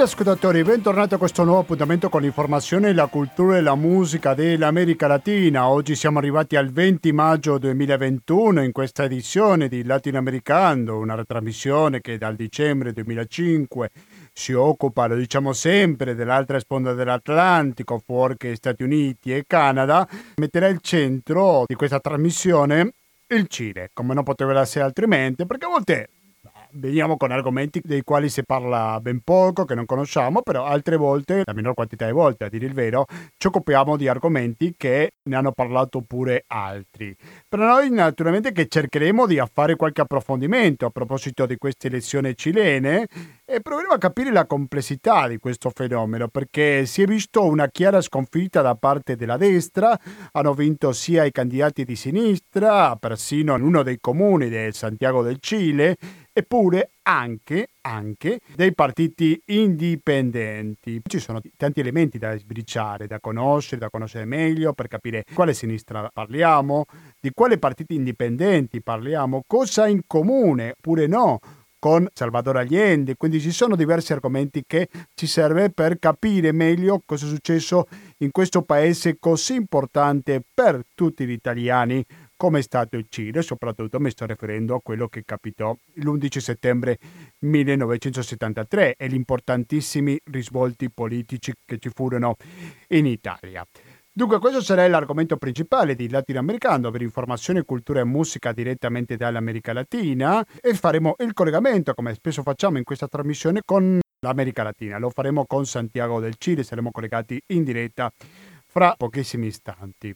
Cari ascoltatori, bentornati a questo nuovo appuntamento con l'informazione, la cultura e la musica dell'America Latina. Oggi siamo arrivati al 20 maggio 2021 in questa edizione di Latinoamericano, una trasmissione che dal dicembre 2005 si occupa, lo diciamo sempre, dell'altra sponda dell'Atlantico, fuori che Stati Uniti e Canada, metterà il centro di questa trasmissione il Cile, come non poteva essere altrimenti, perché a volte veniamo con argomenti dei quali si parla ben poco, che non conosciamo, però altre volte, la minor quantità di volte a dire il vero, ci occupiamo di argomenti che ne hanno parlato pure altri. Per noi naturalmente che cercheremo di fare qualche approfondimento a proposito di queste elezioni cilene e proveremo a capire la complessità di questo fenomeno perché si è visto una chiara sconfitta da parte della destra, hanno vinto sia i candidati di sinistra, persino in uno dei comuni del Santiago del Cile, eppure anche, anche dei partiti indipendenti. Ci sono tanti elementi da sbriciare, da conoscere, da conoscere meglio per capire quale sinistra parliamo, di quali partiti indipendenti parliamo, cosa in comune oppure no con Salvador Allende, quindi ci sono diversi argomenti che ci serve per capire meglio cosa è successo in questo paese così importante per tutti gli italiani come è stato il Cile, soprattutto mi sto riferendo a quello che capitò l'11 settembre 1973 e gli importantissimi risvolti politici che ci furono in Italia. Dunque questo sarà l'argomento principale di Latinoamericano per informazione, cultura e musica direttamente dall'America Latina e faremo il collegamento, come spesso facciamo in questa trasmissione, con l'America Latina. Lo faremo con Santiago del Cile, saremo collegati in diretta fra pochissimi istanti.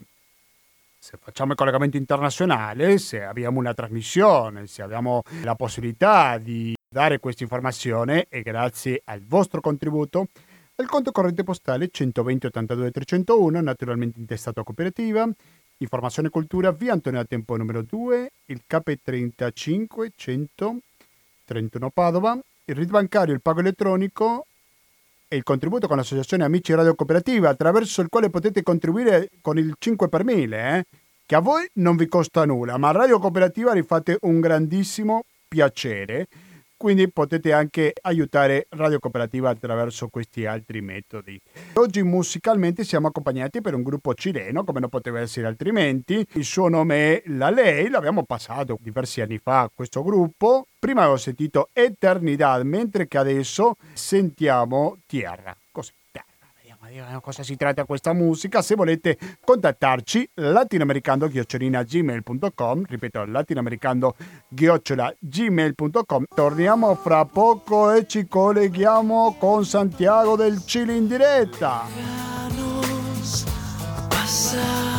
Se facciamo il collegamento internazionale, se abbiamo una trasmissione, se abbiamo la possibilità di dare questa informazione e grazie al vostro contributo al conto corrente postale 120 82 301, naturalmente intestato a cooperativa, Informazione e Cultura, via Antonio Tempo numero 2, il KP35 131 Padova, il RID bancario, il pago elettronico il contributo con l'associazione Amici Radio Cooperativa, attraverso il quale potete contribuire con il 5 per 1000, eh, che a voi non vi costa nulla, ma a Radio Cooperativa vi fate un grandissimo piacere quindi potete anche aiutare Radio Cooperativa attraverso questi altri metodi. Oggi musicalmente siamo accompagnati per un gruppo cileno, come non poteva essere altrimenti. Il suo nome è La Lei, l'abbiamo passato diversi anni fa questo gruppo. Prima avevo sentito Eternidad, mentre che adesso sentiamo Tierra. Vediamo cosa si tratta questa musica. Se volete contattarci, latinoamericando-gmail.com ripeto, latinoamericando-gmail.com Torniamo fra poco e ci colleghiamo con Santiago del Cile in diretta. Pasados,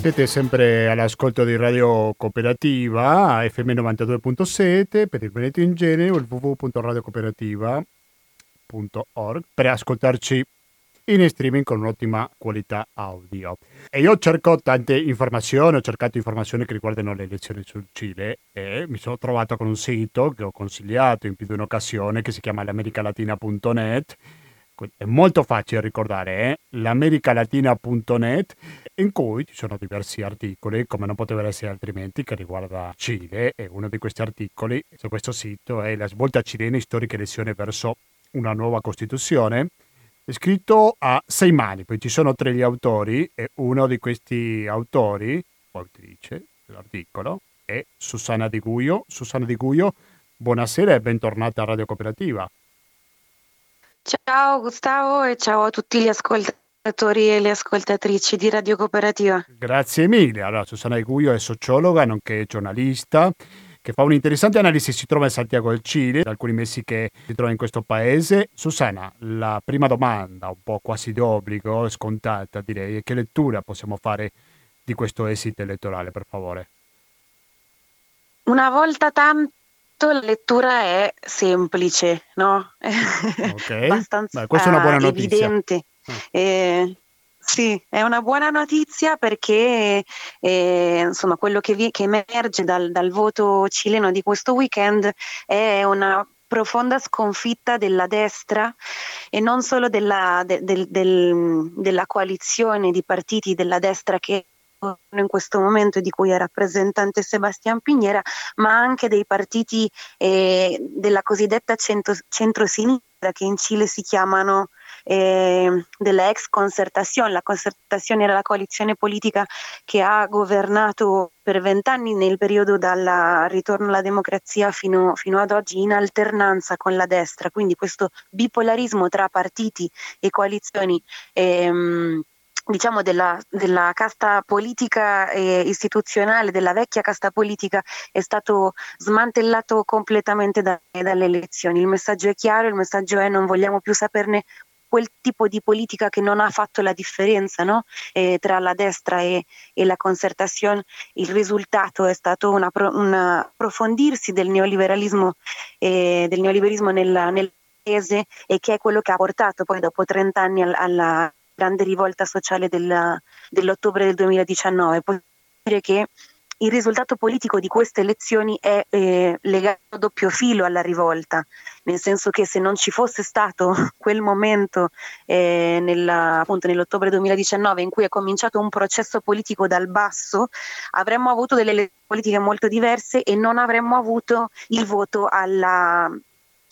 Siete sempre all'ascolto di Radio Cooperativa FM 92.7 per il Veneto in genere o il www.radiocooperativa.org per ascoltarci in streaming con un'ottima qualità audio. E io cerco tante informazioni, ho cercato informazioni che riguardano le elezioni sul Cile e mi sono trovato con un sito che ho consigliato in più di un'occasione che si chiama l'americalatina.net è molto facile ricordare, eh? l'americalatina.net in cui ci sono diversi articoli, come non poteva essere altrimenti, che riguarda Cile e uno di questi articoli su questo sito è la svolta cilena storica elezione verso una nuova Costituzione, è scritto a sei mani, poi ci sono tre gli autori e uno di questi autori, o autrice dell'articolo, è Susanna Di Guio. Susanna Di Guio, buonasera e bentornata a Radio Cooperativa. Ciao Gustavo e ciao a tutti gli ascoltatori e le ascoltatrici di Radio Cooperativa. Grazie mille. Allora, Susanna Iguio è sociologa, nonché giornalista che fa un'interessante analisi, si trova in Santiago del Cile, da alcuni mesi che si trova in questo paese. Susanna, la prima domanda, un po' quasi d'obbligo, scontata direi, è che lettura possiamo fare di questo esito elettorale, per favore? Una volta tanto la lettura è semplice, no? Ok, Abbastanza Beh, questa è una buona notizia. Evidente. Ah. Eh, sì, è una buona notizia perché eh, insomma, quello che, vi, che emerge dal, dal, voto cileno di questo weekend è una profonda sconfitta della destra e non solo della, de, de, del, della coalizione di partiti della destra che in questo momento di cui è rappresentante Sebastian Pignera, ma anche dei partiti eh, della cosiddetta centro, centro-sinistra che in Cile si chiamano eh, della ex concertazione. La concertazione era la coalizione politica che ha governato per vent'anni nel periodo dal ritorno alla democrazia fino, fino, ad oggi in alternanza con la destra, quindi questo bipolarismo tra partiti e coalizioni. Ehm, diciamo della, della, casta politica e istituzionale, della vecchia casta politica, è stato smantellato completamente da, dalle elezioni. Il messaggio è chiaro, il messaggio è non vogliamo più saperne quel tipo di politica che non ha fatto la differenza no? eh, tra la destra e, e, la concertazione, il risultato è stato un approfondirsi del neoliberalismo, eh, del neoliberismo nella, nel paese e che è quello che ha portato poi dopo 30 anni alla, alla grande rivolta sociale della, dell'ottobre del 2019. Può dire che il risultato politico di queste elezioni è eh, legato a doppio filo alla rivolta, nel senso che se non ci fosse stato quel momento eh, nella, appunto nell'ottobre 2019 in cui è cominciato un processo politico dal basso, avremmo avuto delle elezioni politiche molto diverse e non avremmo avuto il voto alla,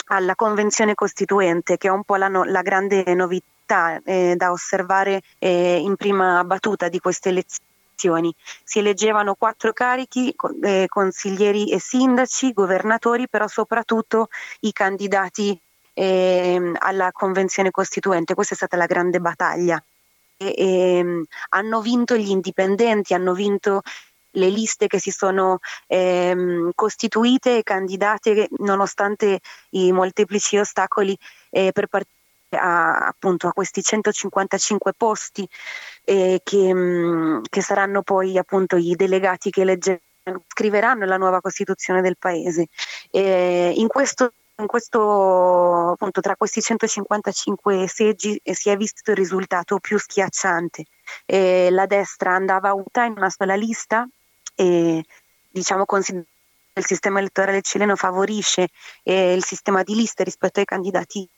alla convenzione costituente, che è un po' la, no, la grande novità eh, da osservare eh, in prima battuta di queste elezioni. Si eleggevano quattro carichi, eh, consiglieri e sindaci, governatori, però soprattutto i candidati eh, alla convenzione costituente. Questa è stata la grande battaglia. E, e, ehm, hanno vinto gli indipendenti, hanno vinto le liste che si sono ehm, costituite e candidate nonostante i molteplici ostacoli eh, per partire a, appunto, a questi 155 posti eh, che, mh, mm, che, saranno poi appunto i delegati che leggeranno scriveranno la nuova Costituzione del Paese. Eh, in questo in questo appunto tra questi 155 seggi eh, si è visto il risultato più schiacciante. Eh, la destra andava a in una sola lista e diciamo considerando il sistema elettorale cileno favorisce eh, il sistema di liste rispetto ai candidati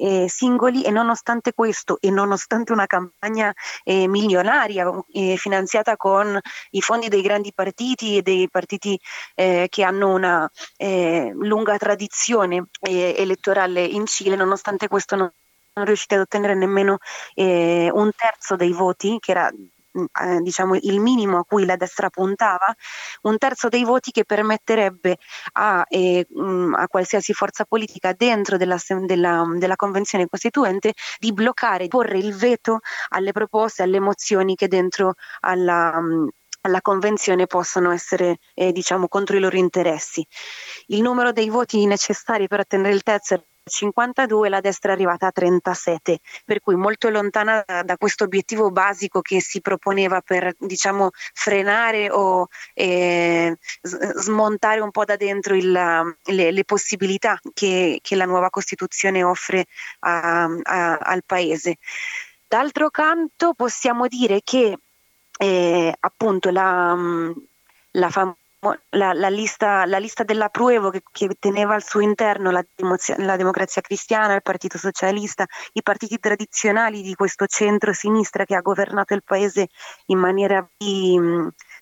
eh, singoli e nonostante questo e nonostante una campagna eh, milionaria eh, finanziata con i fondi dei grandi partiti e dei partiti eh, che hanno una eh, lunga tradizione elettorale in Cile, nonostante questo non sono riusciti ad ottenere nemmeno un terzo dei voti, che era eh, diciamo, il minimo a cui la destra puntava, un terzo dei voti che permetterebbe a, eh, mm, a qualsiasi forza politica dentro della, della, della, Convenzione Costituente di bloccare, di porre il veto alle proposte, alle mozioni che dentro alla... Mm, alla convenzione possono essere eh, diciamo contro i loro interessi. Il numero dei voti necessari per ottenere il terzo 52 la destra è arrivata a 37, per cui molto lontana da, da questo obiettivo basico che si proponeva per diciamo, frenare o eh, smontare un po' da dentro il, le, le, possibilità che, che, la nuova Costituzione offre a, a, al Paese. D'altro canto possiamo dire che eh, appunto la, la famosa la, la, lista, la lista della Pruevo che, che, teneva al suo interno la, la, democrazia cristiana, il Partito Socialista, i partiti tradizionali di questo centro-sinistra che ha governato il paese in maniera di,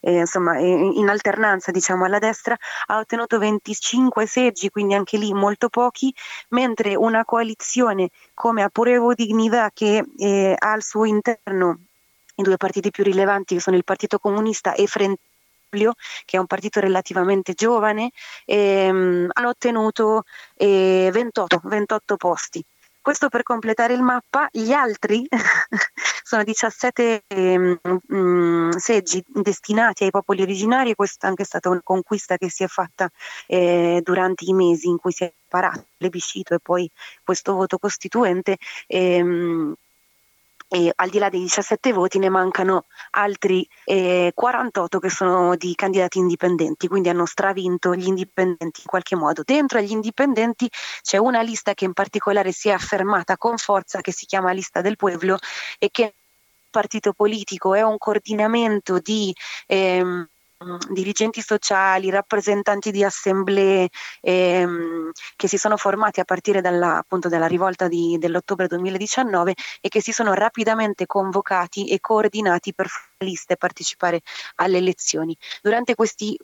eh, insomma, in alternanza diciamo alla destra, ha ottenuto 25 seggi, quindi anche lì molto pochi, mentre una coalizione come Apurevo Dignità che eh, ha al suo interno i due partiti più rilevanti che sono il Partito Comunista e Frente che è un partito relativamente giovane, ehm, hanno ottenuto eh, 28, 28 posti. questo per completare il mappa, gli altri sono 17 eh, mh, seggi destinati ai popoli originari e questa è anche stata una conquista che si è fatta eh, durante i mesi in cui si è parato il plebiscito e poi questo voto costituente. Ehm, e al di là dei 17 voti ne mancano altri eh, 48 che sono di candidati indipendenti, quindi hanno stravinto gli indipendenti in qualche modo. Dentro agli indipendenti c'è una lista che in particolare si è affermata con forza, che si chiama Lista del Pueblo e che partito politico è un coordinamento di ehm, dirigenti sociali, rappresentanti di assemblee ehm, che si sono formati a partire dalla, appunto, dalla rivolta di, dell'ottobre 2019 e che si sono rapidamente convocati e coordinati per liste partecipare alle elezioni. Durante questi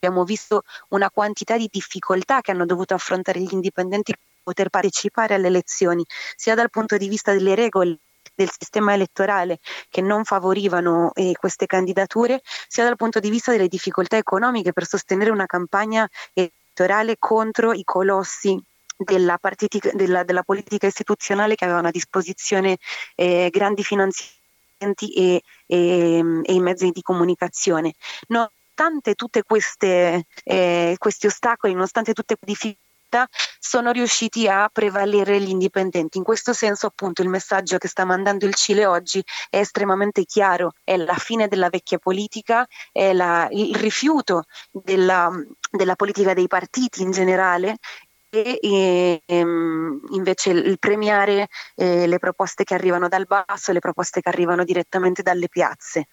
abbiamo visto una quantità di difficoltà che hanno dovuto affrontare gli indipendenti per poter partecipare alle elezioni, sia dal punto di vista delle regole del sistema elettorale che non favorivano eh, queste candidature, sia dal punto di vista delle difficoltà economiche per sostenere una campagna elettorale contro i colossi della, partitica, della, della politica istituzionale che avevano a disposizione eh, grandi finanziamenti e, e, e, i mezzi di comunicazione. Nonostante tutti eh, questi ostacoli, nonostante tutte le difficoltà, volta sono riusciti a prevalere gli indipendenti. In questo senso appunto il messaggio che sta mandando il Cile oggi è estremamente chiaro, è la fine della vecchia politica, è la, il rifiuto della, della politica dei partiti in generale e, e ehm, invece il premiare eh, le proposte che arrivano dal basso, le proposte che arrivano direttamente dalle piazze.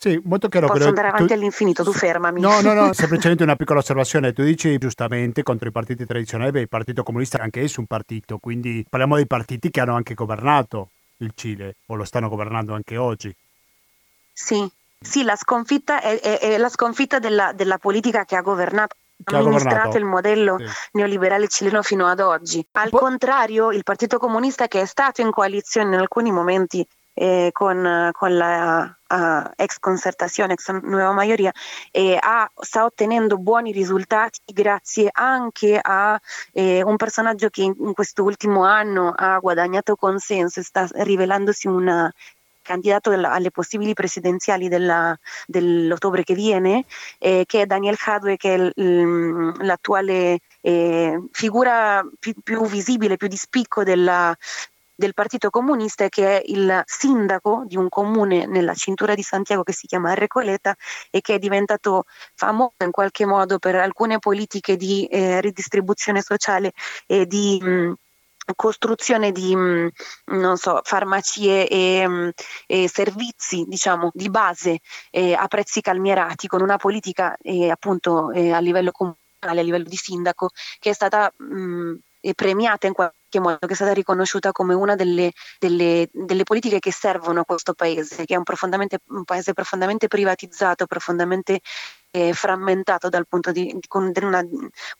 Sì, molto chiaro. Posso andare avanti tu... all'infinito, tu fermami. No, no, no, semplicemente una piccola osservazione. Tu dici giustamente contro i partiti tradizionali, beh, il Partito Comunista è anche esso un partito, quindi parliamo dei partiti che hanno anche governato il Cile o lo stanno governando anche oggi. Sì, sì la sconfitta è, è, è la sconfitta della, della, politica che ha governato ha amministrato il modello sì. neoliberale cileno fino ad oggi. Al po- contrario, il Partito Comunista che è stato in coalizione in alcuni momenti eh, con, con, la uh, ex concertazione, ex nuova maggioria, e ha, sta ottenendo buoni risultati grazie anche a eh, un personaggio che in, in questo ultimo anno ha guadagnato consenso e sta rivelandosi un candidato alle possibili presidenziali della, dell'ottobre che viene, eh, che è Daniel Hadwe, che è l, l'attuale eh, figura più, più, visibile, più di spicco della, del Partito Comunista che è il sindaco di un comune nella cintura di Santiago che si chiama Recoleta e che è diventato famoso in qualche modo per alcune politiche di eh, ridistribuzione sociale e di mh, costruzione di non so, farmacie e, e, servizi diciamo di base eh, a prezzi calmierati con una politica eh, appunto eh, a livello comunale a livello di sindaco che è stata mh, premiata in qualche modo, che è stata riconosciuta come una delle, delle, delle politiche che servono a questo paese, che è un, un paese profondamente privatizzato, profondamente eh, frammentato dal punto di, di con una,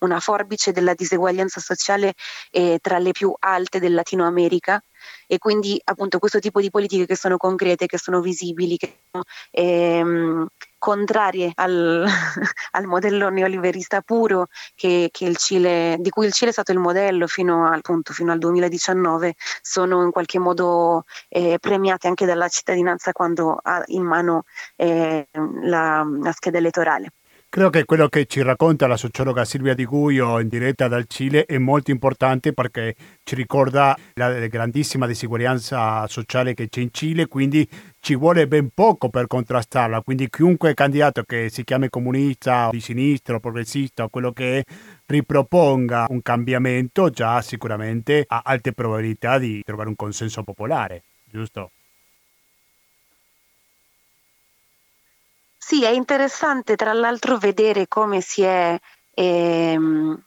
una, forbice della diseguaglianza sociale eh, tra le più alte del Latino America. E quindi appunto questo tipo di politiche che sono concrete, che sono visibili, che sono ehm, contrarie al, al, modello neoliberista puro che, che Cile, di cui il Cile è stato il modello fino al, appunto, fino al 2019, sono in qualche modo eh, premiate anche dalla cittadinanza quando ha in mano eh, la, la scheda elettorale. Credo che quello che ci racconta la sociologa Silvia Di Guio in diretta dal Cile è molto importante perché ci ricorda la grandissima disuguaglianza sociale che c'è in Cile, quindi ci vuole ben poco per contrastarla. Quindi chiunque candidato che si chiami comunista, di sinistra o progressista o quello che è, riproponga un cambiamento già sicuramente ha alte probabilità di trovare un consenso popolare, giusto? Sì, è interessante tra l'altro vedere come si è ehm,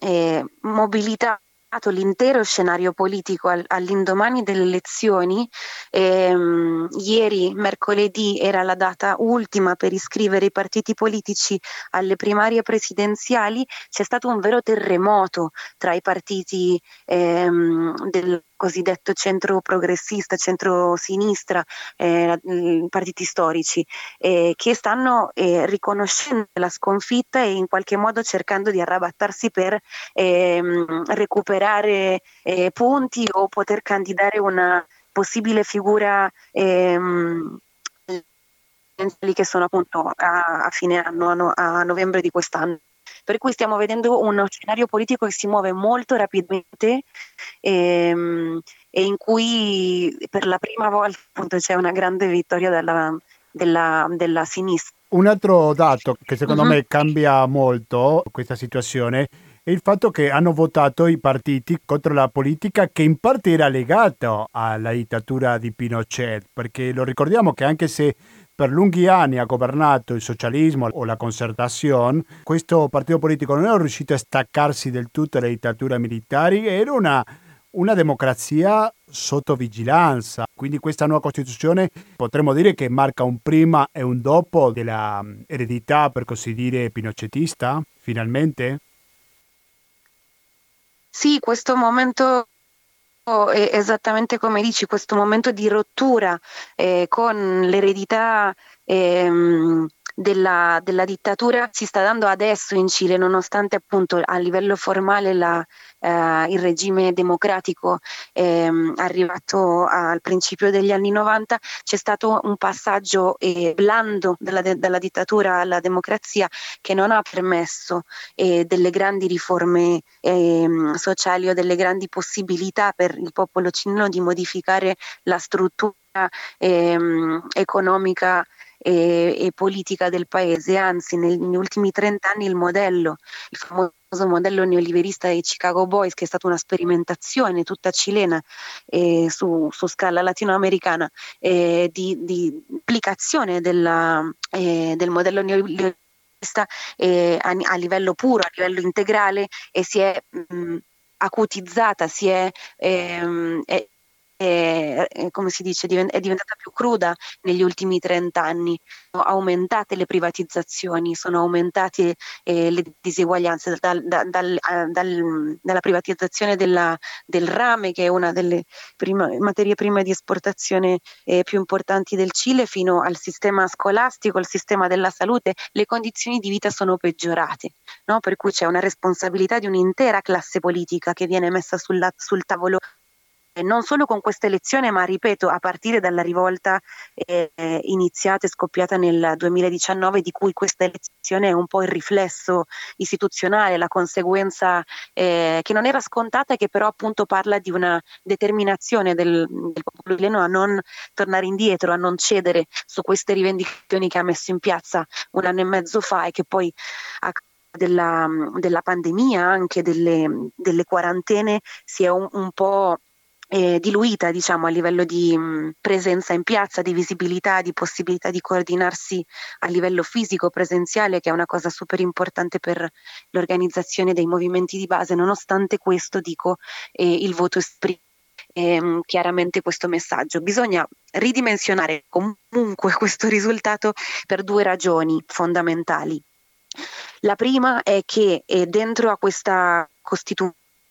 eh, mobilitato l'intero scenario politico all'indomani delle elezioni. Ehm, ieri, mercoledì, era la data ultima per iscrivere i partiti politici alle primarie presidenziali. C'è stato un vero terremoto tra i partiti ehm, del cosiddetto centro progressista, centro-sinistra, eh, partiti storici, eh, che stanno eh, riconoscendo la sconfitta e in qualche modo cercando di arrabattarsi per ehm, recuperare eh, punti o poter candidare una possibile figura ehm, che sono appunto a, a fine anno, a, a novembre di quest'anno. Per cui stiamo vedendo uno scenario politico che si muove molto rapidamente ehm, e in cui per la prima volta appunto, c'è una grande vittoria della, della, della sinistra. Un altro dato che secondo uh-huh. me cambia molto questa situazione è il fatto che hanno votato i partiti contro la politica che in parte era legata alla dittatura di Pinochet, perché lo ricordiamo che anche se per lunghi anni ha governato il socialismo o la concertazione, questo partito politico non è riuscito a staccarsi del tutto dalle dittature militari, era una, una democrazia sotto vigilanza. Quindi questa nuova Costituzione potremmo dire che marca un prima e un dopo della mm, per così dire, pinocetista, finalmente? Sì, questo momento esattamente come dici, questo momento di rottura eh, con l'eredità ehm, della, della, dittatura si sta dando adesso in Cile, nonostante appunto a livello formale la, eh, il regime democratico è ehm, arrivato al principio degli anni 90, c'è stato un passaggio eh, blando dalla, dalla, dittatura alla democrazia che non ha permesso eh, delle grandi riforme ehm, sociali o delle grandi possibilità per il popolo cileno di modificare la struttura ehm, economica e, e, politica del paese, anzi negli ultimi 30 anni il modello, il famoso modello neoliberista dei Chicago Boys, che è stata una sperimentazione tutta cilena eh, su, su, scala latinoamericana eh, di, di applicazione della, eh, del modello neoliberista a, a, livello puro, a livello integrale e si è mh, acutizzata, si è, ehm, è, è, come si dice, è diventata più cruda negli ultimi 30 anni. Sono aumentate le privatizzazioni, sono aumentate eh, le diseguaglianze dal, dal, dal, dal, dalla privatizzazione della, del rame, che è una delle prima, materie prime di esportazione eh, più importanti del Cile, fino al sistema scolastico, al sistema della salute, le condizioni di vita sono peggiorate, no? per cui c'è una responsabilità di un'intera classe politica che viene messa sulla, sul tavolo non solo con questa elezione, ma ripeto, a partire dalla rivolta eh, iniziata e scoppiata nel 2019, di cui questa elezione è un po' il riflesso istituzionale, la conseguenza eh, che non era scontata e che però appunto parla di una determinazione del, del popolo chileno a non tornare indietro, a non cedere su queste rivendicazioni che ha messo in piazza un anno e mezzo fa e che poi a della, della pandemia, anche delle, delle quarantene, si è un, un po' eh, diluita diciamo, a livello di mh, presenza in piazza, di visibilità, di possibilità di coordinarsi a livello fisico, presenziale, che è una cosa super importante per l'organizzazione dei movimenti di base. Nonostante questo, dico, eh, il voto esprime ehm, chiaramente questo messaggio. Bisogna ridimensionare comunque questo risultato per due ragioni fondamentali. La prima è che eh, dentro a questa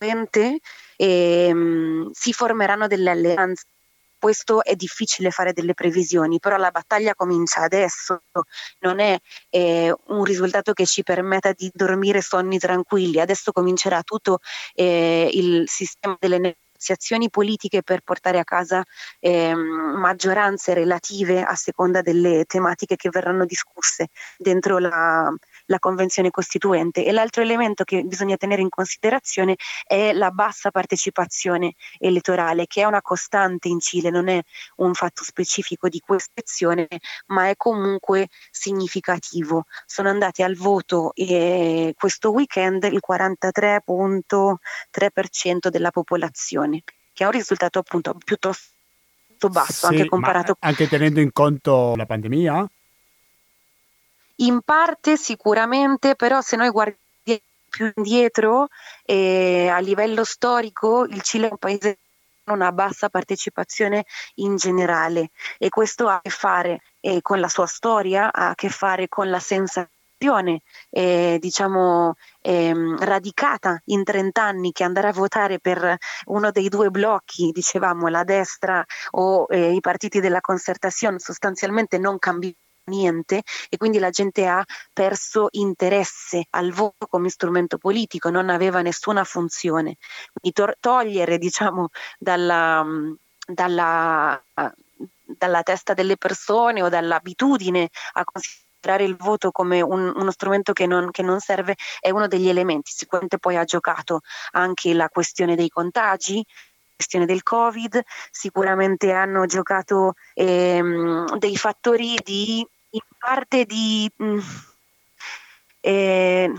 costituente e, ehm, si formeranno delle alleanze. Questo è difficile fare delle previsioni, però la battaglia comincia adesso, non è eh, un risultato che ci permetta di dormire sonni tranquilli, adesso comincerà tutto eh, il sistema delle negoziazioni politiche per portare a casa eh, maggioranze relative a seconda delle tematiche che verranno discusse dentro la, la Convenzione Costituente. E l'altro elemento che bisogna tenere in considerazione è la bassa partecipazione elettorale, che è una costante in Cile, non è un fatto specifico di questa elezione, ma è comunque significativo. Sono andati al voto eh, questo weekend il 43.3% della popolazione, che è un risultato appunto piuttosto basso sì, anche comparato anche tenendo in conto la pandemia in parte sicuramente, però se noi guardiamo più indietro, eh, a livello storico, il Cile è un paese con una bassa partecipazione in generale e questo ha a che fare eh, con la sua storia, ha a che fare con la sensazione eh, diciamo ehm, radicata in 30 anni che andare a votare per uno dei due blocchi, dicevamo la destra o eh, i partiti della concertazione, sostanzialmente non cambiano niente e quindi la gente ha perso interesse al voto come strumento politico, non aveva nessuna funzione. Quindi to- togliere diciamo dalla, dalla, dalla testa delle persone o dall'abitudine a considerare il voto come un, uno strumento che non, che non, serve è uno degli elementi. Sicuramente poi ha giocato anche la questione dei contagi, questione del Covid, sicuramente hanno giocato ehm, dei fattori di in parte di mh, mm, eh,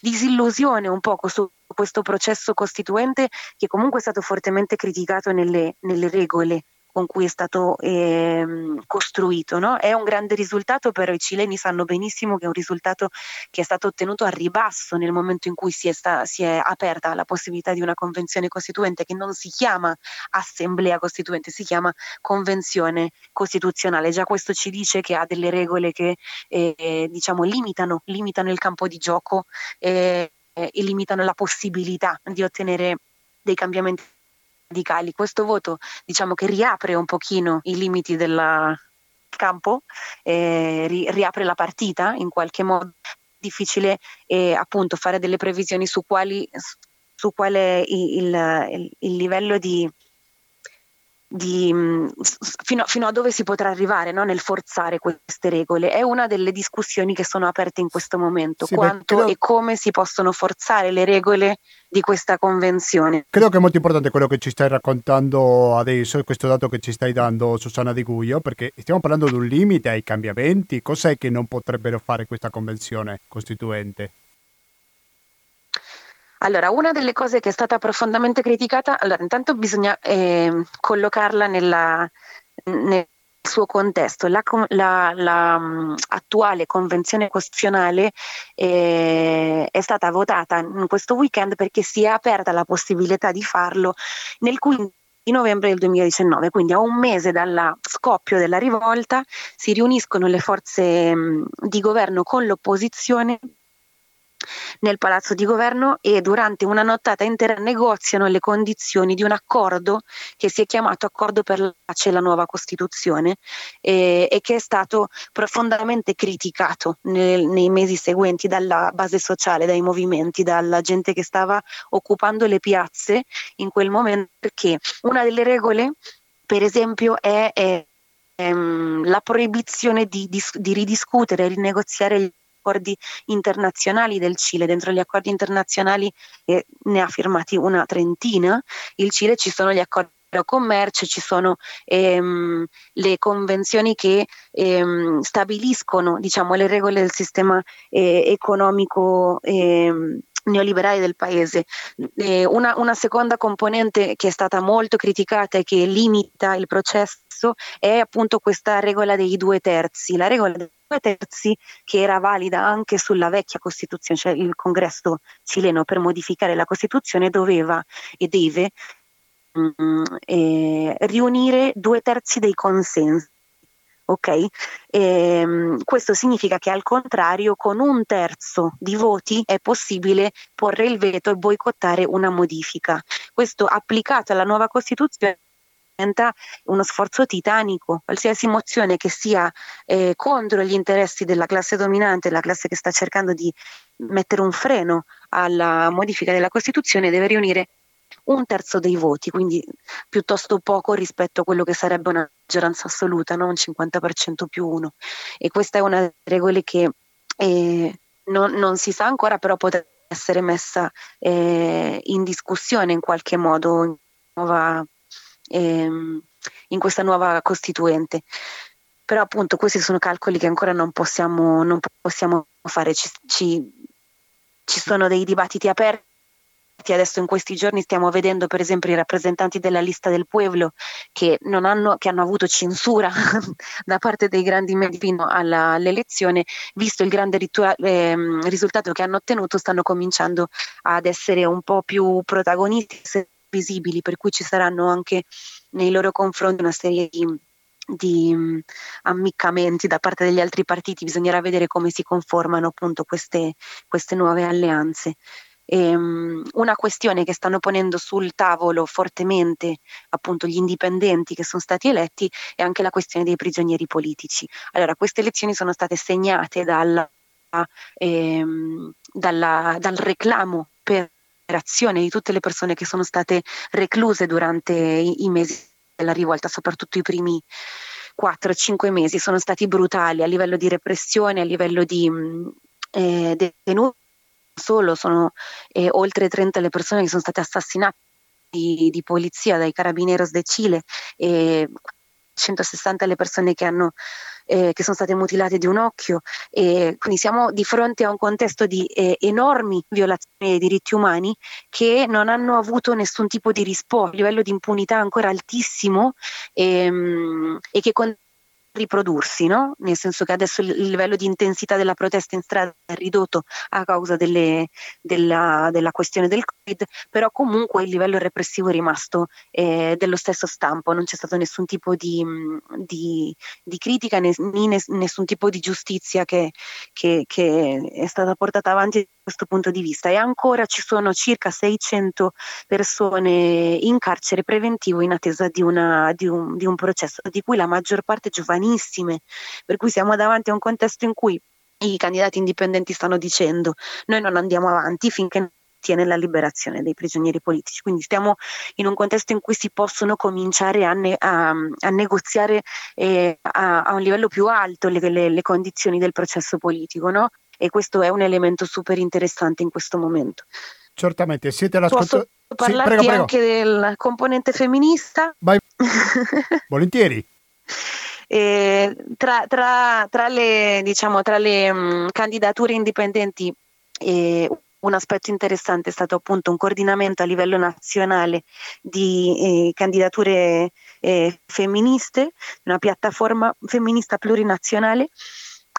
disillusione un poco su questo processo costituente che comunque è stato fortemente criticato nelle, nelle regole con cui è stato ehm, costruito. No? È un grande risultato, però i cileni sanno benissimo che è un risultato che è stato ottenuto a ribasso nel momento in cui si è, sta, si è aperta la possibilità di una convenzione costituente che non si chiama assemblea costituente, si chiama convenzione costituzionale. Già questo ci dice che ha delle regole che eh, diciamo, limitano, limitano, il campo di gioco eh, e limitano la possibilità di ottenere dei cambiamenti radicali. Questo voto diciamo che riapre un pochino i limiti del campo, eh, ri- riapre la partita in qualche modo. Difficile eh, appunto fare delle previsioni su quali su qual è il, il, il livello di, di, mm, fino, fino, a dove si potrà arrivare no? nel forzare queste regole. È una delle discussioni che sono aperte in questo momento, sì, quanto credo... e come si possono forzare le regole di questa convenzione. Credo che è molto importante quello che ci stai raccontando adesso, questo dato che ci stai dando Susanna Di Guio, perché stiamo parlando di un limite ai cambiamenti. Cos'è che non potrebbero fare questa convenzione costituente? Allora, una delle cose che è stata profondamente criticata, allora intanto bisogna eh, collocarla nella, nel suo contesto. La, la, la convenzione costituzionale eh, è stata votata in questo weekend perché si è aperta la possibilità di farlo nel 15 novembre del 2019, quindi a un mese dal scoppio della rivolta si riuniscono le forze mh, di governo con l'opposizione nel palazzo di governo e durante una nottata intera negoziano le condizioni di un accordo che si è chiamato Accordo per la pace la nuova Costituzione e, e che è stato profondamente criticato nel, nei mesi seguenti dalla base sociale, dai movimenti, dalla gente che stava occupando le piazze in quel momento perché una delle regole per esempio è, è ehm, la proibizione di, di, di ridiscutere rinegoziare gli accordi internazionali del Cile. Dentro gli accordi internazionali eh, ne ha firmati una trentina. Il Cile ci sono gli accordi commercio, ci sono ehm, le convenzioni che ehm, stabiliscono diciamo, le regole del sistema eh, economico ehm, neoliberale del paese. Eh, una, una, seconda componente che è stata molto criticata e che limita il processo è appunto questa regola dei due terzi. La regola terzi che era valida anche sulla vecchia Costituzione, cioè il congresso cileno per modificare la Costituzione doveva e deve mh, mm, eh, riunire due terzi dei consensi. Ok? E, ehm, questo significa che al contrario con un terzo di voti è possibile porre il veto e boicottare una modifica. Questo applicato alla nuova Costituzione diventa uno sforzo titanico. Qualsiasi mozione che sia eh, contro gli interessi della classe dominante, la classe che sta cercando di mettere un freno alla modifica della Costituzione, deve riunire un terzo dei voti, quindi piuttosto poco rispetto a quello che sarebbe una maggioranza assoluta, no? un 50% più uno. E questa è una regole che eh, non, non, si sa ancora, però potrebbe essere messa eh, in discussione in qualche modo in nuova ehm, in questa nuova costituente. Però appunto questi sono calcoli che ancora non possiamo, non possiamo fare, ci, ci, ci sono dei dibattiti aperti. Adesso in questi giorni stiamo vedendo per esempio i rappresentanti della lista del pueblo che, hanno, che hanno, avuto censura da parte dei grandi media fino alla, all'elezione, visto il grande ritua- eh, risultato che hanno ottenuto, stanno cominciando ad essere un po' più protagonisti visibili, per cui ci saranno anche nei loro confronti una serie di di um, ammiccamenti da parte degli altri partiti, bisognerà vedere come si conformano appunto queste, queste nuove alleanze. E, um, una questione che stanno ponendo sul tavolo fortemente appunto gli indipendenti che sono stati eletti è anche la questione dei prigionieri politici. Allora, queste elezioni sono state segnate dal, ehm, dalla, dal reclamo per di tutte le persone che sono state recluse durante i, i mesi della rivolta, soprattutto i primi 4-5 mesi, sono stati brutali a livello di repressione, a livello di mm, eh, detenuti. Solo sono eh, oltre 30 le persone che sono state assassinate di, di polizia dai Carabineros de Cile e 160 le persone che hanno eh, che sono state mutilate di un occhio e quindi siamo di fronte a un contesto di eh, enormi violazioni dei diritti umani che non hanno avuto nessun tipo di risposta, a livello di impunità ancora altissimo ehm, e che con riprodursi, no? nel senso che adesso il livello di intensità della protesta in strada è ridotto a causa delle, della, della, questione del Covid, però comunque il livello repressivo è rimasto eh, dello stesso stampo, non c'è stato nessun tipo di, di, di critica né, né, nessun tipo di giustizia che, che, che è stata portata avanti questo punto di vista e ancora ci sono circa 600 persone in carcere preventivo in attesa di, una, di, un, di un processo, di cui la maggior parte giovanissime, per cui siamo davanti a un contesto in cui i candidati indipendenti stanno dicendo noi non andiamo avanti finché tiene la liberazione dei prigionieri politici. Quindi stiamo in un contesto in cui si possono cominciare a, ne, a, a negoziare eh, a, a, un livello più alto le, le, le condizioni del processo politico. No? E questo è un elemento super interessante in questo momento. Certamente, siete all'ascolto. Posso parlarti sì, prego, prego. anche del componente femminista? Vai. Volentieri. Eh, tra, tra, tra, le, diciamo, tra le mh, candidature indipendenti eh, un aspetto interessante è stato appunto un coordinamento a livello nazionale di eh, candidature eh, femministe, una piattaforma femminista plurinazionale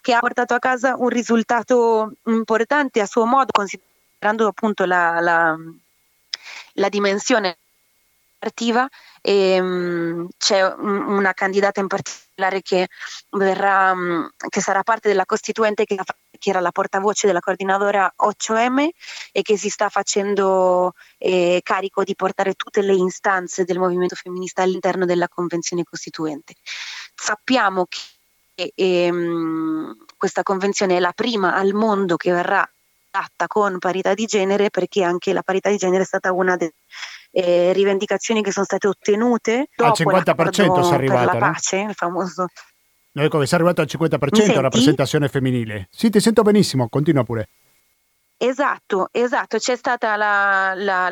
che ha portato a casa un risultato importante a suo modo, considerando appunto la, la, la dimensione attiva e um, c'è una candidata in particolare che verrà um, che sarà parte della costituente che, era la portavoce della coordinadora 8M e che si sta facendo eh, carico di portare tutte le istanze del movimento femminista all'interno della convenzione costituente. Sappiamo che e, e ehm, questa convenzione è la prima al mondo che verrà fatta con parità di genere perché anche la parità di genere è stata una delle eh, rivendicazioni che sono state ottenute al 50% si è arrivata per la pace, no? il famoso No, ecco è arrivato al 50% rappresentazione femminile. Sì, ti sento benissimo, continua pure. Esatto, esatto, c'è stato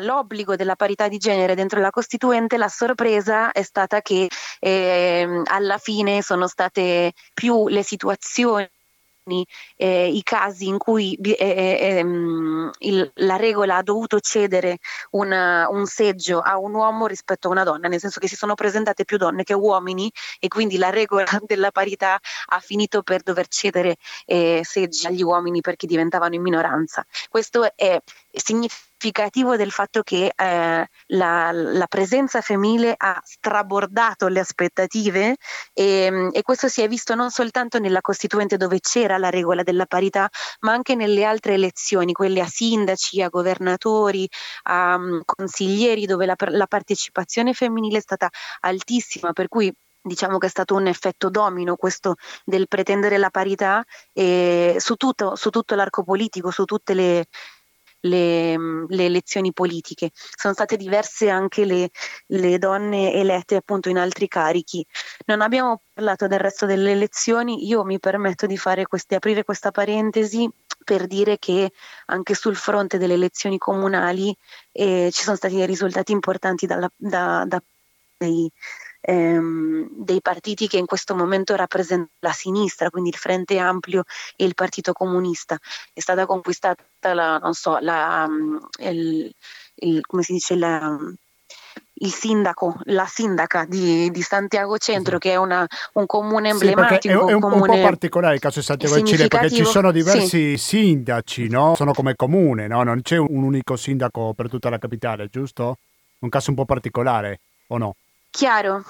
l'obbligo della parità di genere dentro la Costituente, la sorpresa è stata che eh, alla fine sono state più le situazioni eh, i casi in cui eh, eh, ehm, il, la regola ha dovuto cedere una, un seggio a un uomo rispetto a una donna, nel senso che si sono presentate più donne che uomini e quindi la regola della parità ha finito per dover cedere eh, seggi agli uomini perché diventavano in minoranza. Questo è significativo del fatto che eh, la, la, presenza femminile ha strabordato le aspettative e, e, questo si è visto non soltanto nella Costituente dove c'era la regola della parità, ma anche nelle altre elezioni, quelle a sindaci, a governatori, a um, consiglieri, dove la, la partecipazione femminile è stata altissima, per cui diciamo che è stato un effetto domino questo del pretendere la parità eh, su, tutto, su tutto l'arco politico, su tutte le, le, le, elezioni politiche. Sono state diverse anche le, le, donne elette appunto in altri carichi. Non abbiamo parlato del resto delle elezioni, io mi permetto di queste, aprire questa parentesi per dire che anche sul fronte delle elezioni comunali eh, ci sono stati dei risultati importanti dalla, da, da dei, ehm, dei partiti che in questo momento rappresentano la sinistra, quindi il Frente Ampio e il Partito Comunista. È stata conquistata la, non so, la, mm, il, il, come si dice, la, il sindaco, la sindaca di, di Santiago Centro, che è una, un comune emblematico. Sì, è, un, un, un, po' particolare il caso di Santiago de Cile perché ci sono diversi sì. sindaci, no? Sono come comune, no? Non c'è un unico sindaco per tutta la capitale, giusto? Un caso un po' particolare, o no? Chiaro.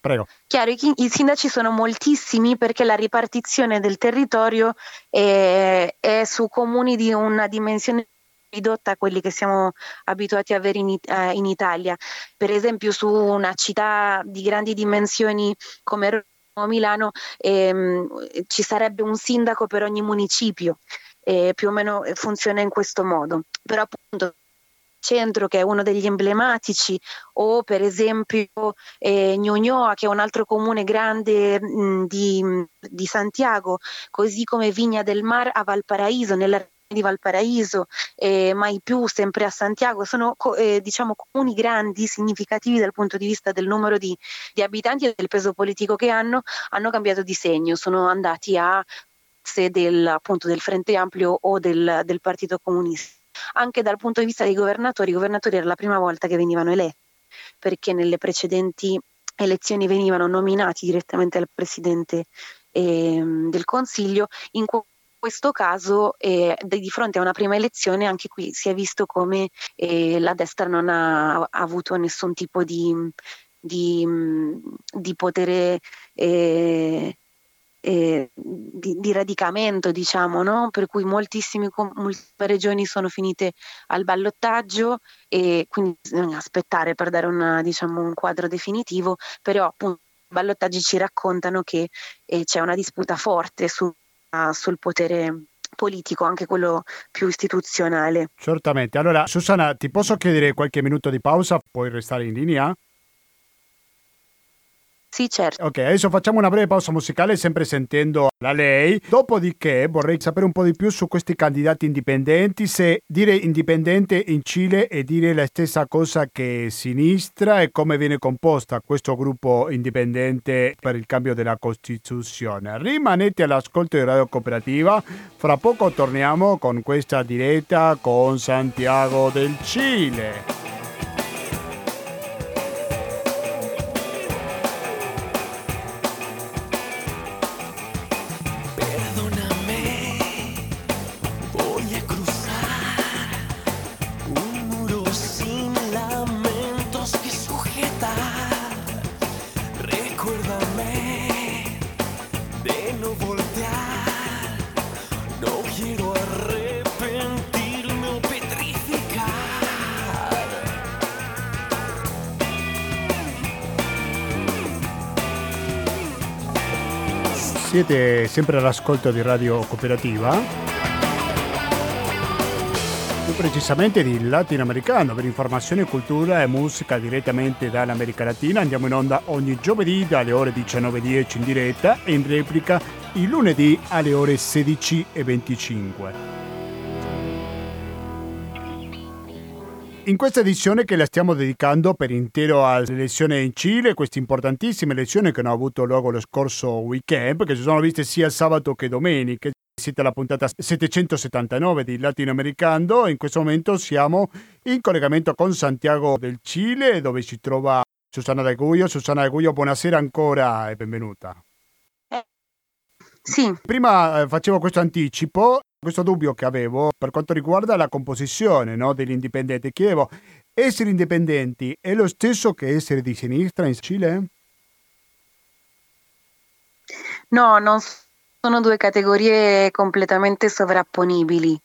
Prego. Chiaro, i, i, sindaci sono moltissimi perché la ripartizione del territorio è, è su comuni di una dimensione ridotta a quelli che siamo abituati a avere in, eh, in, Italia. Per esempio su una città di grandi dimensioni come Roma o Milano ehm, ci sarebbe un sindaco per ogni municipio, eh, più o meno funziona in questo modo. Però appunto centro che è uno degli emblematici o per esempio eh, Ñuñoa che è un altro comune grande mh, di, di, Santiago, così come Vigna del Mar a Valparaíso nella di Valparaíso, eh, mai più sempre a Santiago, sono eh, diciamo comuni grandi, significativi dal punto di vista del numero di, di abitanti e del peso politico che hanno, hanno cambiato di segno, sono andati a del, appunto, del Frente Ampio o del, del Partito Comunista anche dal punto di vista dei governatori, i governatori era la prima volta che venivano eletti, perché nelle precedenti elezioni venivano nominati direttamente dal Presidente eh, del Consiglio, in questo caso eh, di fronte a una prima elezione anche qui si è visto come eh, la destra non ha, ha, avuto nessun tipo di, di, di potere eh, di, di, radicamento, diciamo, no? per cui moltissime regioni sono finite al ballottaggio e quindi bisogna aspettare per dare una, diciamo, un quadro definitivo, però appunto i ballottaggi ci raccontano che eh, c'è una disputa forte su, uh, sul potere politico, anche quello più istituzionale. Certamente. Allora, Susanna, ti posso chiedere qualche minuto di pausa? Puoi restare in linea? Sì, certo. Ok, adesso facciamo una breve pausa musicale sempre sentendo la lei. Dopodiché vorrei sapere un po' di più su questi candidati indipendenti, se dire indipendente in Cile è dire la stessa cosa che sinistra e come viene composta questo gruppo indipendente per il cambio della Costituzione. Rimanete all'ascolto di Radio Cooperativa, fra poco torniamo con questa diretta con Santiago del Cile. Siete sempre all'ascolto di Radio Cooperativa, più precisamente di latinoamericano, per informazione, cultura e musica direttamente dall'America Latina. Andiamo in onda ogni giovedì dalle ore 19.10 in diretta e in replica il lunedì alle ore 16.25. In questa edizione che la stiamo dedicando per intero alle elezioni in Cile, queste importantissime elezioni che hanno avuto luogo lo scorso weekend, che si sono viste sia sabato che domenica, siete alla puntata 779 di Latinoamericano, in questo momento siamo in collegamento con Santiago del Cile dove si trova Susana De Guio. Susana De Guio, buonasera ancora e benvenuta. Sì. Prima eh, facevo questo anticipo questo dubbio che avevo per quanto riguarda la composizione no, degli indipendenti. Chiedevo, essere indipendenti è lo stesso che essere di sinistra in Cile? No, non sono due categorie completamente sovrapponibili.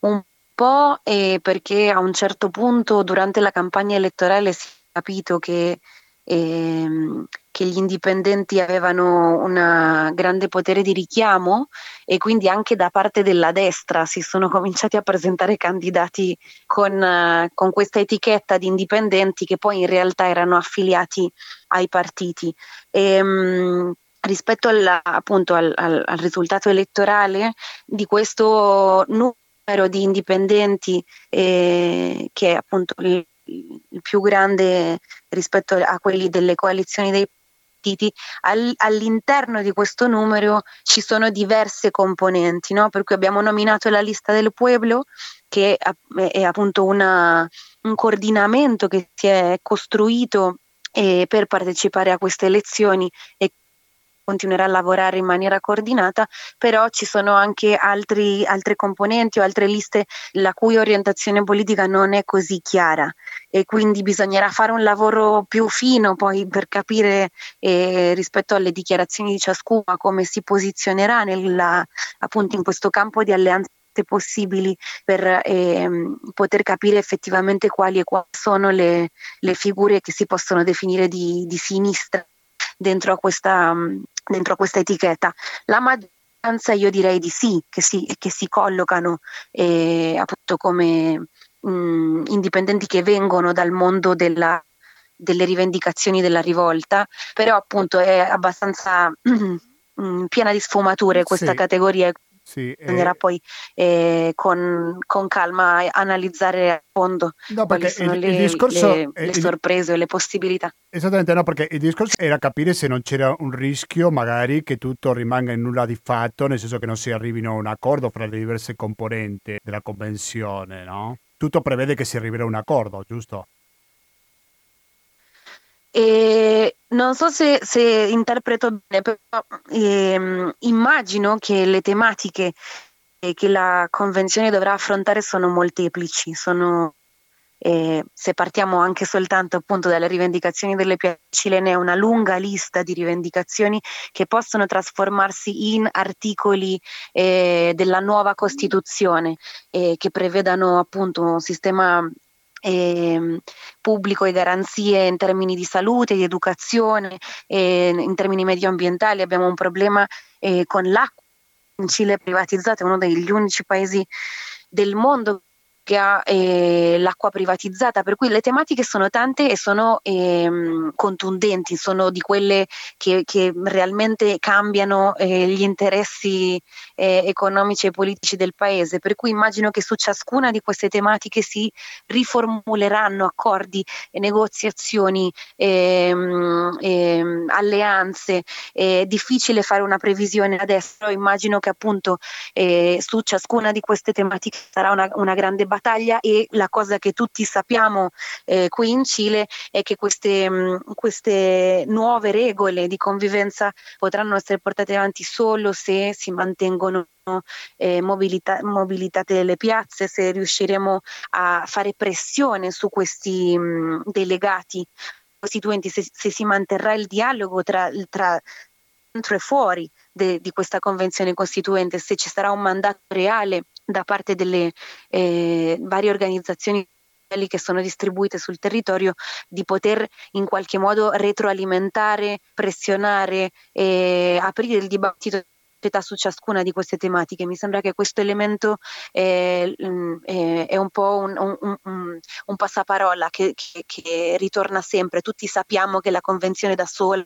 Un po' perché a un certo punto durante la campagna elettorale si è capito che ehm, che gli indipendenti avevano un grande potere di richiamo e quindi anche da parte della destra si sono cominciati a presentare candidati con, con questa etichetta di indipendenti che poi in realtà erano affiliati ai partiti. E, ehm, mh, rispetto alla, appunto al, al, al risultato elettorale di questo numero di indipendenti eh, che è appunto il, il più grande rispetto a quelli delle coalizioni dei partiti, all, all'interno di questo numero ci sono diverse componenti, no? per cui abbiamo nominato la lista del pueblo, che è, appunto una, un coordinamento che si è costruito eh, per partecipare a queste elezioni e continuerà a lavorare in maniera coordinata, però ci sono anche altri, altre componenti o altre liste la cui orientazione politica non è così chiara. E quindi bisognerà fare un lavoro più fino poi per capire eh, rispetto alle dichiarazioni di ciascuno come si posizionerà nella, appunto in questo campo di alleanze possibili per eh, poter capire effettivamente quali e quali sono le, le figure che si possono definire di, di sinistra dentro a, questa, dentro questa etichetta. La maggioranza io direi di sì, che si, che si collocano eh, appunto come mh, indipendenti che vengono dal mondo della, delle rivendicazioni della rivolta, però appunto è abbastanza mh, piena di sfumature questa sì. categoria. Sì, bisognerà eh... poi eh, con, con, calma analizzare a fondo no, quali sono il, le, il discorso, le, le sorprese o le possibilità. Esattamente, no, perché il discorso era capire se non c'era un rischio magari che tutto rimanga in nulla di fatto, nel senso che non si arrivino a un accordo fra le diverse componenti della convenzione, no? tutto prevede che si arriverà a un accordo, giusto? E non so se, se, interpreto bene, però ehm, immagino che le tematiche che la Convenzione dovrà affrontare sono molteplici, sono eh, se partiamo anche soltanto appunto dalle rivendicazioni delle piazze cilene, è una lunga lista di rivendicazioni che possono trasformarsi in articoli eh, della nuova Costituzione eh, che prevedano appunto un sistema eh, pubblico e garanzie in termini di salute, di educazione, eh, in termini medioambientali. Abbiamo un problema eh, con l'acqua. In Cile privatizzata, è uno degli unici paesi del mondo che ha eh, l'acqua privatizzata, per cui le tematiche sono tante e sono ehm, contundenti, sono di quelle che, che realmente cambiano eh, gli interessi eh, economici e politici del paese, per cui immagino che su ciascuna di queste tematiche si riformuleranno accordi, negoziazioni, ehm, ehm, alleanze. È difficile fare una previsione adesso, immagino che appunto eh, su ciascuna di queste tematiche sarà una, una grande battaglia battaglia e la cosa che tutti sappiamo eh, qui in Cile è che queste, mh, mm, queste nuove regole di convivenza potranno essere portate avanti solo se si mantengono eh, mobilita- mobilitate le piazze, se riusciremo a fare pressione su questi mh, mm, delegati costituenti, se, se, si manterrà il dialogo tra, tra dentro e fuori de, di questa convenzione costituente, se ci sarà un mandato reale da parte delle eh, varie organizzazioni che sono distribuite sul territorio di poter in qualche modo retroalimentare, pressionare e aprire il dibattito su ciascuna di queste tematiche. Mi sembra che questo elemento è, è, è un po' un, un, un, un passaparola che, che, che, ritorna sempre. Tutti sappiamo che la convenzione da sola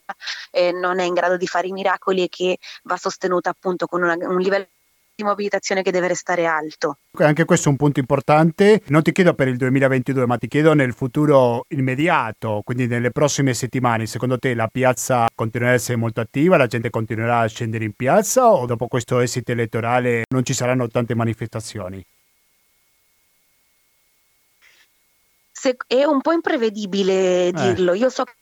eh, non è in grado di fare i miracoli e che va sostenuta appunto con una, un livello di mobilitazione che deve restare alto. Anche questo è un punto importante. Non ti chiedo per il 2022, ma ti chiedo nel futuro immediato, quindi nelle prossime settimane. Secondo te la piazza continuerà ad essere molto attiva, la gente continuerà a scendere in piazza o dopo questo esito elettorale non ci saranno tante manifestazioni? È un po' imprevedibile eh. dirlo. Eh. Io so che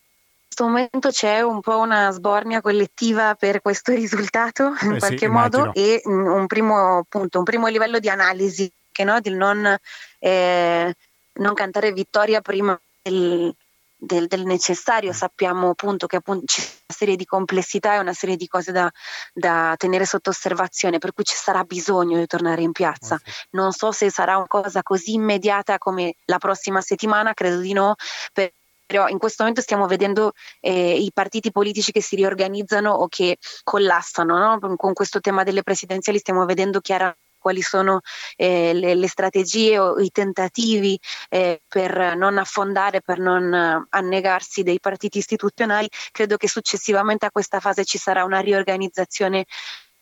questo momento c'è un po' una sbornia collettiva per questo risultato in eh qualche sì, modo e mm, un primo, appunto, un primo livello di analisi che no, del non, eh, non, cantare vittoria prima del, del, del, necessario. Sappiamo appunto che appunto, c'è una serie di complessità e una serie di cose da, da, tenere sotto osservazione, per cui ci sarà bisogno di tornare in piazza. Non so se sarà una cosa così immediata come la prossima settimana, credo di no, per però in questo momento stiamo vedendo eh, i partiti politici che si riorganizzano o che collassano, no? con questo tema delle presidenziali stiamo vedendo chiaramente quali sono eh, le, le, strategie o i tentativi eh, per non affondare, per non annegarsi dei partiti istituzionali. Credo che successivamente a questa fase ci sarà una riorganizzazione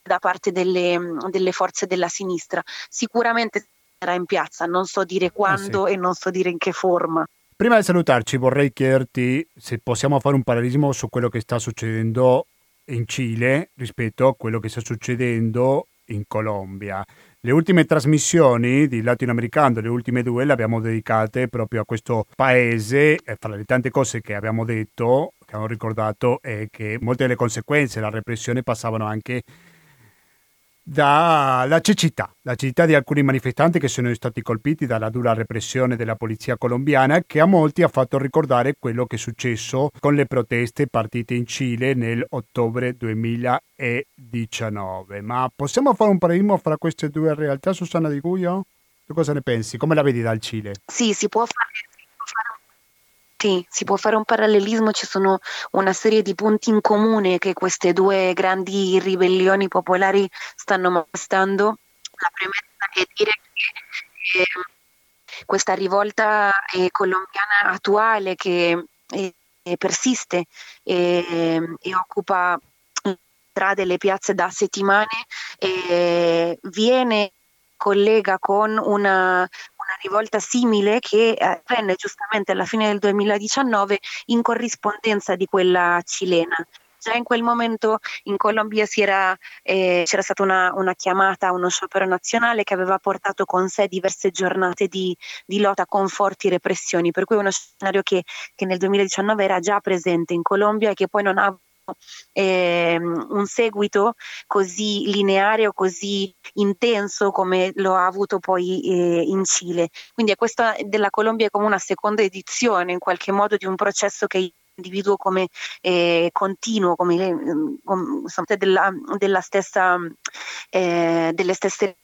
da parte delle, delle forze della sinistra. Sicuramente sarà in piazza, non so dire quando ah, sì. e non so dire in che forma. Prima di salutarci vorrei chiederti se possiamo fare un parallelismo su quello che sta succedendo in Cile rispetto a quello che sta succedendo in Colombia. Le ultime trasmissioni di Latinoamericano, le ultime due, le abbiamo dedicate proprio a questo paese e fra le tante cose che abbiamo detto che hanno ricordato è che molte delle conseguenze della repressione passavano anche dalla cecità, la cecità di alcuni manifestanti che sono stati colpiti dalla dura repressione della polizia colombiana che a molti ha fatto ricordare quello che è successo con le proteste partite in Cile nell'ottobre 2019. Ma possiamo fare un parallelismo fra queste due realtà, Susanna Di Guio? Tu cosa ne pensi? Come la vedi dal Cile? Sì, si può fare sì, si può fare un parallelismo, ci sono una serie di punti in comune che queste due grandi ribellioni popolari stanno mostrando. La premessa è dire che eh, questa rivolta eh, colombiana attuale che eh, persiste e occupa strade e le piazze da settimane viene collega con una rivolta simile che eh, avvenne giustamente alla fine del 2019 in corrispondenza di quella cilena. Già in quel momento in Colombia era, eh, c'era stata una, una, chiamata uno sciopero nazionale che aveva portato con sé diverse giornate di, di lotta con forti repressioni, per cui uno scenario che, che nel 2019 era già presente in Colombia e che poi non ha eh, un seguito così lineare o così intenso come lo ha avuto poi eh, in Cile. Quindi questa della Colombia è come una seconda edizione in qualche modo di un processo che individuo come eh, continuo, come, come della, della stessa, eh, delle stesse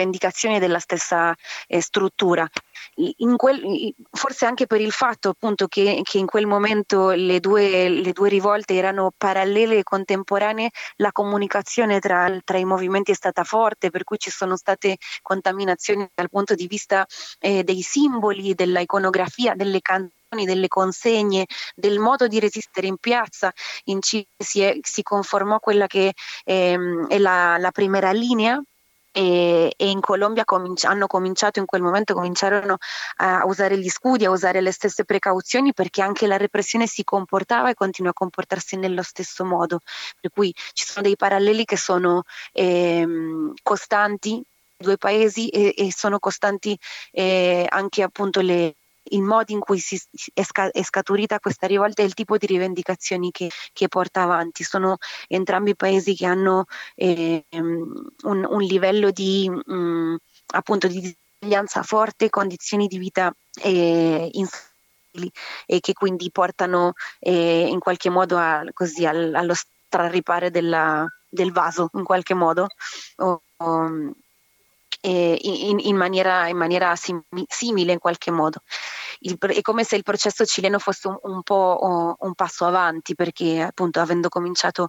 rivendicazioni della stessa eh, struttura. Quel, forse anche per il fatto appunto che, che in quel momento le due, le due, rivolte erano parallele e contemporanee, la comunicazione tra, tra, i movimenti è stata forte, per cui ci sono state contaminazioni dal punto di vista eh, dei simboli, della iconografia, delle canzoni delle consegne, del modo di resistere in piazza, in Cile si, si conformò quella che ehm, è la, la primera linea e, e, in Colombia cominci- hanno cominciato in quel momento cominciarono a usare gli scudi, a usare le stesse precauzioni perché anche la repressione si comportava e continua a comportarsi nello stesso modo. Per cui ci sono dei paralleli che sono ehm, costanti due paesi e, e sono costanti eh, anche appunto le, il modo in cui si, è, sca- è, scaturita questa rivolta e il tipo di rivendicazioni che, che porta avanti. Sono entrambi paesi che hanno eh, un, un, livello di, mh, mm, appunto, di disegnanza forte, condizioni di vita eh, instabili e che quindi portano eh, in qualche modo a, così, al, allo straripare della, del vaso in qualche modo. O, o, in, in, maniera, in maniera sim, simile in qualche modo. Il, è come se il processo cileno fosse un, un po' un passo avanti perché appunto avendo cominciato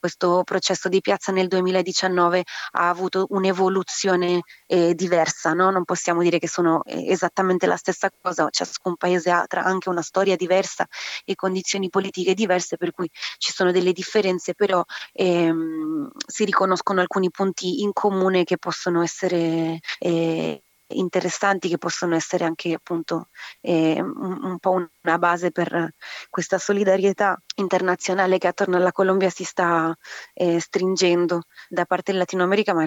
questo processo di piazza nel 2019 ha avuto un'evoluzione eh, diversa, no? non possiamo dire che sono eh, esattamente la stessa cosa, ciascun paese ha anche una storia diversa e condizioni politiche diverse, per cui ci sono delle differenze, però ehm, si riconoscono alcuni punti in comune che possono essere... Eh, interessanti che possono essere anche appunto eh, un, un, po' una base per questa solidarietà internazionale che attorno alla Colombia si sta eh, stringendo da parte del Latino America ma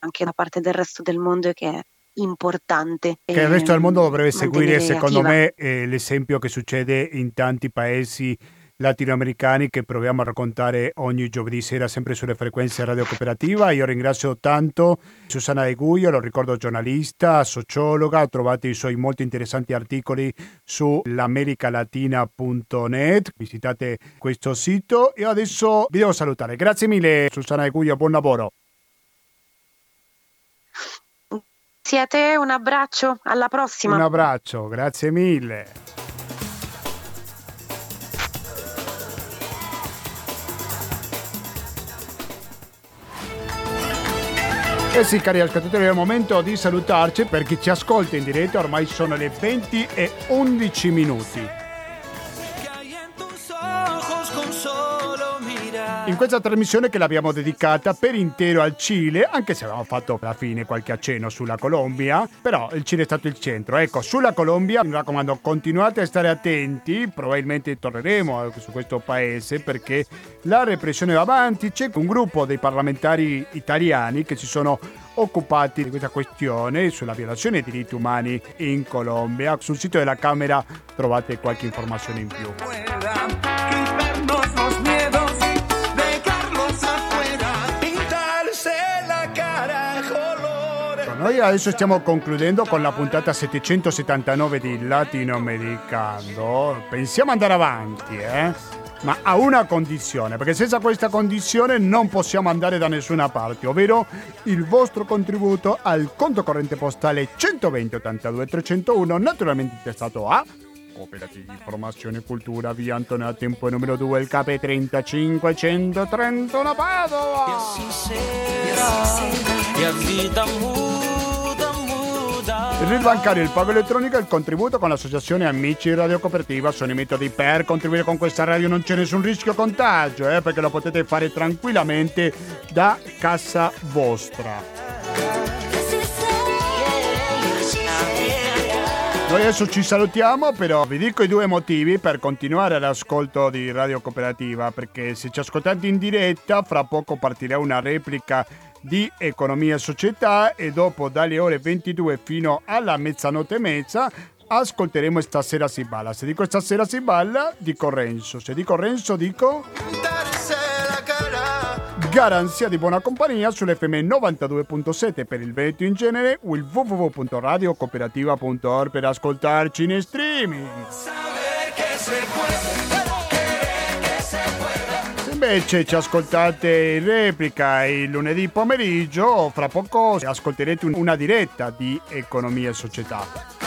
anche da parte del resto del mondo e che è importante. Che il resto del mondo dovrebbe seguire secondo attiva. me eh, l'esempio che succede in tanti paesi latinoamericani che proviamo a raccontare ogni giovedì sera sempre sulle frequenze Radio Cooperativa. Io ringrazio tanto Susanna De Guglio, lo ricordo giornalista, sociologa, trovate i suoi molto interessanti articoli su l'americalatina.net, visitate questo sito e adesso vi devo salutare. Grazie mille Susanna De Guglio, buon lavoro. Grazie a te, un abbraccio, alla prossima. Un abbraccio, grazie mille. Eh sì, cari ascoltatori, è il momento di salutarci per chi ci ascolta in diretta, ormai sono le 20 e 11 minuti. In questa trasmissione che l'abbiamo dedicata per intero al Cile, anche se avevamo fatto alla fine qualche accenno sulla Colombia, però il Cile è stato il centro. Ecco, sulla Colombia mi raccomando, continuate a stare attenti, probabilmente torneremo su questo paese perché la repressione va avanti, c'è un gruppo dei parlamentari italiani che si sono occupati di questa questione sulla violazione dei diritti umani in Colombia. Sul sito della Camera trovate qualche informazione in più. Noi adesso stiamo concludendo con la puntata 779 di Latinoamericano. Pensiamo andare avanti, eh? Ma a una condizione, perché senza questa condizione non possiamo andare da nessuna parte, ovvero il vostro contributo al conto corrente postale 120 82 301, naturalmente intestato a Cooperativa di Informazione e Cultura, via Antonio Tempo numero 2, il KP 3531 Padova. E a vita muda, muda. Il bancario, il pago elettronico e il contributo con l'associazione Amici Radio Cooperativa sono i metodi per contribuire con questa radio, non c'è nessun rischio contagio, eh, perché lo potete fare tranquillamente da casa vostra. Noi adesso ci salutiamo, però vi dico i due motivi per continuare l'ascolto di Radio Cooperativa, perché se ci ascoltate in diretta, fra poco partirà una replica di Economia e Società e dopo dalle ore 22 fino alla mezzanotte e mezza ascolteremo Stasera si balla. Se dico Stasera si balla, dico Renzo. Se dico Renzo, dico garanzia di buona compagnia sull'FM 92.7 per il Veneto in genere o il www.radiocooperativa.org per ascoltarci in streaming. Se invece ci ascoltate in replica il lunedì pomeriggio, fra poco ascolterete una diretta di Economia e Società.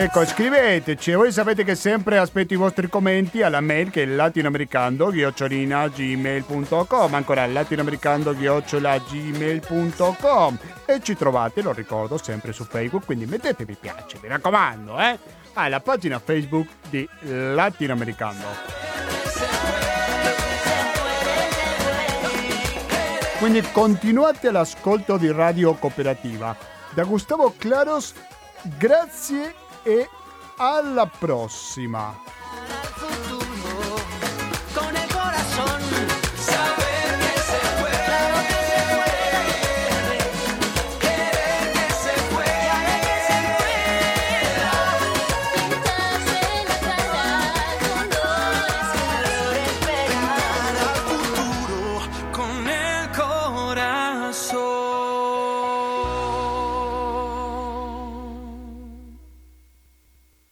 Ecco, scriveteci. Voi sapete che sempre aspetto i vostri commenti alla mail che è latinoamericando-gmail.com Ancora latinoamericando-gmail.com E ci trovate, lo ricordo, sempre su Facebook, quindi mettete mi piace, mi raccomando, eh? Alla pagina Facebook di Latinoamericando. Quindi continuate l'ascolto di Radio Cooperativa. Da Gustavo Claros, grazie e alla prossima!